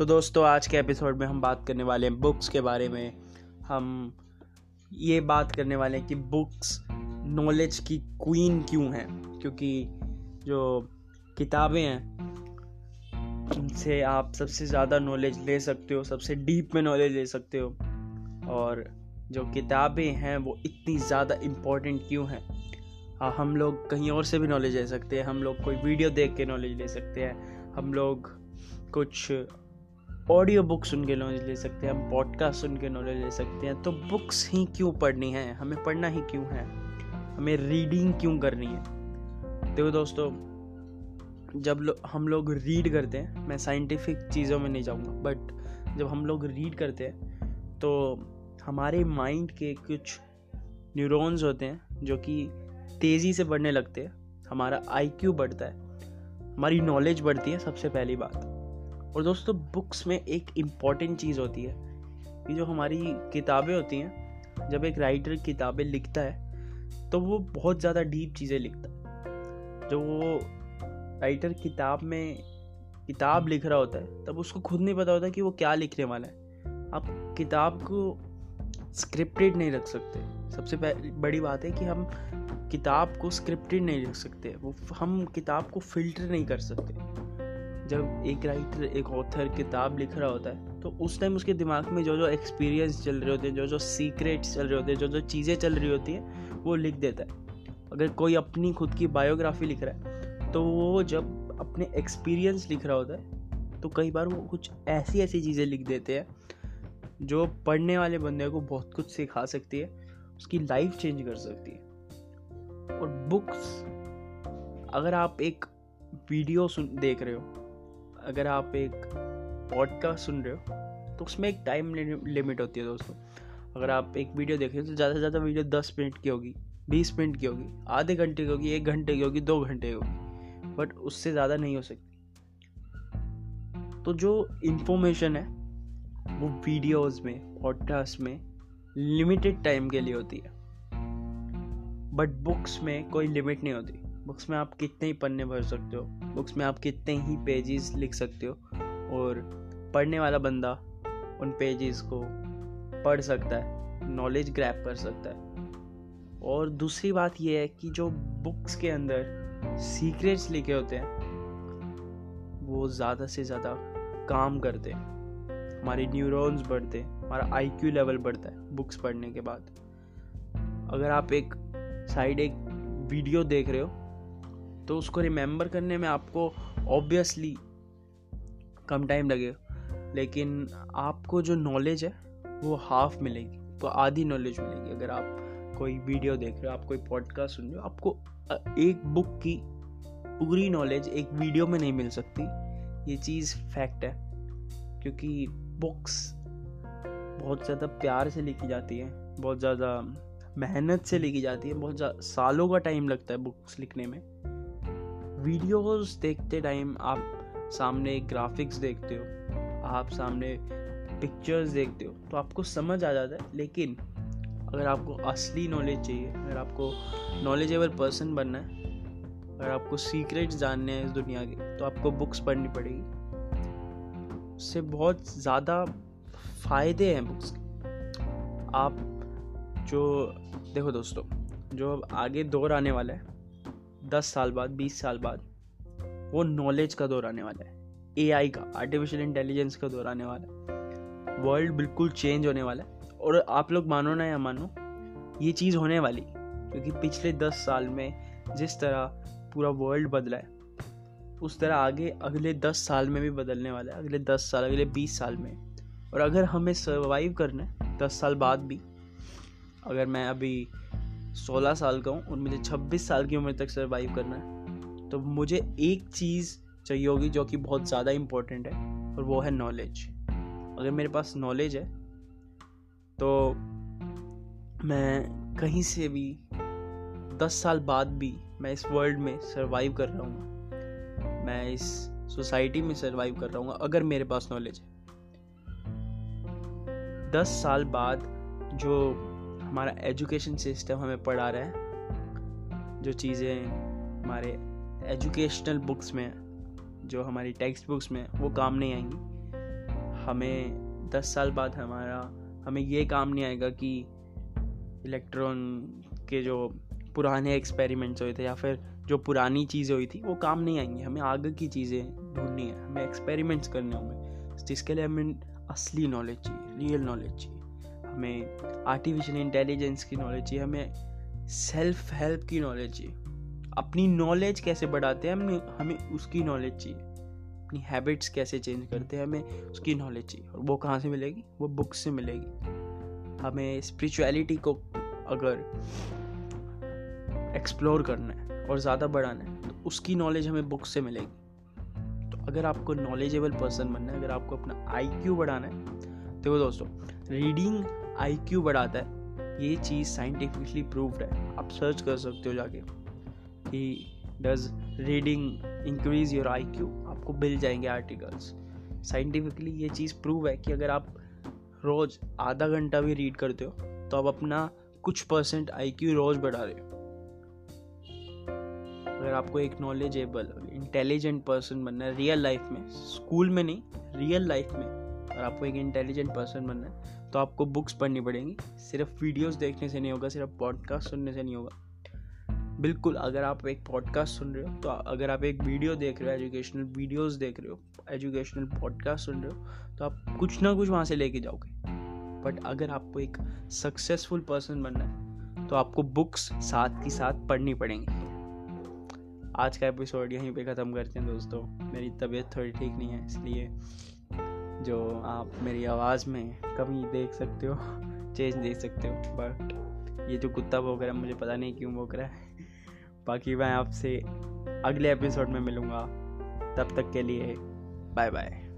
तो दोस्तों, आज के एपिसोड में हम बात करने वाले हैं बुक्स के बारे में। हम ये बात करने वाले हैं कि बुक्स नॉलेज की क्वीन क्यों हैं? क्योंकि जो किताबें हैं, उनसे आप सबसे ज़्यादा नॉलेज ले सकते हो, सबसे डीप में नॉलेज ले सकते हो। और जो किताबें हैं, वो इतनी ज़्यादा इम्पोर्टेंट क्यों हैं? हाँ हम लोग कहीं और से भी नॉलेज ले सकते हैं। हम लोग कोई वीडियो देख के नॉलेज ले सकते हैं। हम लोग कुछ ऑडियो बुक सुन के नॉलेज ले सकते हैं हम पॉडकास्ट सुन के नॉलेज ले सकते हैं। तो बुक्स ही क्यों पढ़नी है? हमें पढ़ना ही क्यों है? हमें रीडिंग क्यों करनी है? देखो दोस्तों जब लो, हम लोग रीड करते हैं मैं साइंटिफिक चीज़ों में नहीं जाऊँगा बट जब हम लोग रीड करते हैं तो हमारे माइंड के कुछ न्यूरॉन्स होते हैं जो कि तेज़ी से बढ़ने लगते हैं। हमारा आईक्यू बढ़ता है। हमारी नॉलेज बढ़ती है सबसे पहली बात। और दोस्तों बुक्स में एक इंपॉर्टेंट चीज़ होती है कि जो हमारी किताबें होती हैं, जब एक राइटर किताबें लिखता है तो वो बहुत ज़्यादा डीप चीज़ें लिखता है। जो वो राइटर किताब में किताब लिख रहा होता है, तब उसको खुद नहीं पता होता कि वो क्या लिखने वाला है। आप किताब को स्क्रिप्टेड नहीं रख सकते। सबसे बड़ी बात है कि हम किताब को स्क्रिप्टेड नहीं रख सकते। वो, हम किताब को फ़िल्टर नहीं कर सकते। जब एक राइटर एक ऑथर किताब लिख रहा होता है तो उस टाइम उसके दिमाग में जो जो एक्सपीरियंस चल रहे होते हैं जो जो सीक्रेट्स चल रहे होते हैं जो जो चीज़ें चल रही होती हैं, वो लिख देता है। अगर कोई अपनी खुद की बायोग्राफी लिख रहा है तो वो जब अपने एक्सपीरियंस लिख रहा होता है तो कई बार वो कुछ ऐसी ऐसी चीज़ें लिख देते हैं, जो पढ़ने वाले बंदे को बहुत कुछ सिखा सकती है, उसकी लाइफ चेंज कर सकती है। और बुक्स अगर आप एक वीडियो सुन, देख रहे हो अगर आप एक पॉडकास्ट सुन रहे हो तो उसमें एक टाइम लिमिट होती है दोस्तों। अगर आप एक वीडियो देख रहे हो तो ज़्यादा से ज़्यादा वीडियो दस मिनट की होगी, बीस मिनट की होगी, आधे घंटे की होगी, एक घंटे की होगी, दो घंटे की होगी। बट उससे ज़्यादा नहीं हो सकती। तो जो इन्फॉर्मेशन है, वो वीडियोस में पॉडकास्ट में लिमिटेड टाइम के लिए होती है। बट बुक्स में कोई लिमिट नहीं होती। बुक्स में आप कितने ही पन्ने भर सकते हो, बुक्स में आप कितने ही पेजेस लिख सकते हो और पढ़ने वाला बंदा उन पेजेस को पढ़ सकता है नॉलेज ग्रैप कर सकता है। और दूसरी बात यह है कि जो बुक्स के अंदर सीक्रेट्स लिखे होते हैं, वो ज़्यादा से ज़्यादा काम करते हैं। हमारे न्यूरॉन्स बढ़ते हैं, हमारा आईक्यू लेवल बढ़ता है बुक्स पढ़ने के बाद। अगर आप एक साइड एक वीडियो देख रहे हो तो उसको रिमेंबर करने में आपको ऑब्वियसली कम टाइम लगेगा। लेकिन आपको जो नॉलेज है, वो हाफ़ मिलेगी। तो आधी नॉलेज मिलेगी। अगर आप कोई वीडियो देख रहे हो, आप कोई पॉडकास्ट सुन रहे हो, आपको एक बुक की पूरी नॉलेज एक वीडियो में नहीं मिल सकती। ये चीज़ फैक्ट है। क्योंकि बुक्स बहुत ज़्यादा प्यार से लिखी जाती है, बहुत ज़्यादा मेहनत से लिखी जाती है, बहुत सालों का टाइम लगता है बुक्स लिखने में। वीडियोस देखते टाइम आप सामने ग्राफिक्स देखते हो, आप सामने पिक्चर्स देखते हो तो आपको समझ आ जाता है। लेकिन अगर आपको असली नॉलेज चाहिए, अगर आपको नॉलेजेबल पर्सन बनना है, अगर आपको सीक्रेट्स जानने हैं इस दुनिया के तो आपको बुक्स पढ़नी पड़ेगी। उससे बहुत ज़्यादा फ़ायदे हैं बुक्स के। आप जो, देखो दोस्तों, जो अब आगे दौर आने वाला है दस साल बाद, बीस साल बाद, वो नॉलेज का दौर आने वाला है। एआई का आर्टिफिशियल इंटेलिजेंस का दौर आने वाला है। वर्ल्ड बिल्कुल चेंज होने वाला है। और आप लोग मानो ना या मानो, ये चीज़ होने वाली क्योंकि पिछले दस साल में जिस तरह पूरा वर्ल्ड बदला है, उस तरह आगे अगले दस साल में भी बदलने वाला है। अगले दस साल, अगले बीस साल में। और अगर हमें सर्वाइव करना है, दस साल बाद भी, अगर मैं अभी सोलह साल का हूँ और मुझे छब्बीस साल की उम्र तक सर्वाइव करना है। तो मुझे एक चीज़ चाहिए होगी जो कि बहुत ज़्यादा इम्पोर्टेंट है, और वो है नॉलेज अगर मेरे पास नॉलेज है तो मैं कहीं से भी दस साल बाद भी मैं इस वर्ल्ड में सरवाइव कर रहा हूँ। मैं इस सोसाइटी में सरवाइव कर रहा हूँ, अगर मेरे पास नॉलेज है। दस साल बाद जो हमारा एजुकेशन सिस्टम हमें पढ़ा रहा है, जो चीज़ें हमारे एजुकेशनल बुक्स में, जो हमारी टेक्स्ट बुक्स में, वो काम नहीं आएँगी। हमें दस साल बाद हमारा, हमें ये काम नहीं आएगा कि इलेक्ट्रॉन के जो पुराने एक्सपेरिमेंट्स हुए थे या फिर जो पुरानी चीज़ें हुई थी, वो काम नहीं आएँगी। हमें आगे की चीज़ें ढूंढनी है, हमें एक्सपेरिमेंट्स करने होंगे, जिसके लिए हमें असली नॉलेज चाहिए रियल नॉलेज चाहिए। हमें आर्टिफिशियल इंटेलिजेंस की नॉलेज चाहिए, हमें सेल्फ हेल्प की नॉलेज चाहिए। अपनी नॉलेज कैसे बढ़ाते हैं हमें हमें उसकी नॉलेज चाहिए। अपनी हैबिट्स कैसे चेंज करते हैं, हमें उसकी नॉलेज चाहिए। और वो कहाँ से मिलेगी? वो बुक्स से मिलेगी। हमें स्पिरिचुअलिटी को अगर एक्सप्लोर करना है और ज़्यादा बढ़ाना है तो उसकी नॉलेज हमें बुक से मिलेगी। तो अगर आपको नॉलेजेबल पर्सन बनना है, अगर आपको अपना आईक्यू बढ़ाना है तो वो दोस्तों रीडिंग आईक्यू बढ़ाता है। ये चीज़ साइंटिफिकली प्रूव्ड है। आप सर्च कर सकते हो जाके कि does reading increase your I Q आपको मिल जाएँगे आर्टिकल्स साइंटिफिकली ये चीज़ प्रूव है कि अगर आप रोज़ आधा घंटा भी रीड करते हो तो आप अपना कुछ परसेंट आई क्यू रोज़ बढ़ा रहे हो। अगर आपको एक नॉलेजेबल इंटेलिजेंट पर्सन बनना है रियल लाइफ में स्कूल में नहीं रियल लाइफ में अगर आपको एक इंटेलिजेंट पर्सन बनना है तो आपको बुक्स पढ़नी पड़ेंगी। सिर्फ़ वीडियोस देखने से नहीं होगा, सिर्फ़ पॉडकास्ट सुनने से नहीं होगा। बिल्कुल, अगर आप एक पॉडकास्ट सुन रहे हो तो अगर आप एक वीडियो देख रहे हो एजुकेशनल वीडियोस देख रहे हो एजुकेशनल पॉडकास्ट सुन रहे हो तो आप कुछ ना कुछ वहाँ से लेके जाओगे। बट अगर आपको एक सक्सेसफुल पर्सन बनना है तो आपको बुक्स साथ की साथ पढ़नी पड़ेंगी। आज का एपिसोड यहीं पे ख़त्म करते हैं दोस्तों। मेरी तबीयत थोड़ी ठीक नहीं है, इसलिए जो आप मेरी आवाज़ में कमी देख सकते हो, चेंज देख सकते हो बट ये जो कुत्ता भोग रहा है मुझे पता नहीं क्यों भोग रहा है। बाकी मैं आपसे अगले एपिसोड में मिलूँगा। तब तक के लिए बाय बाय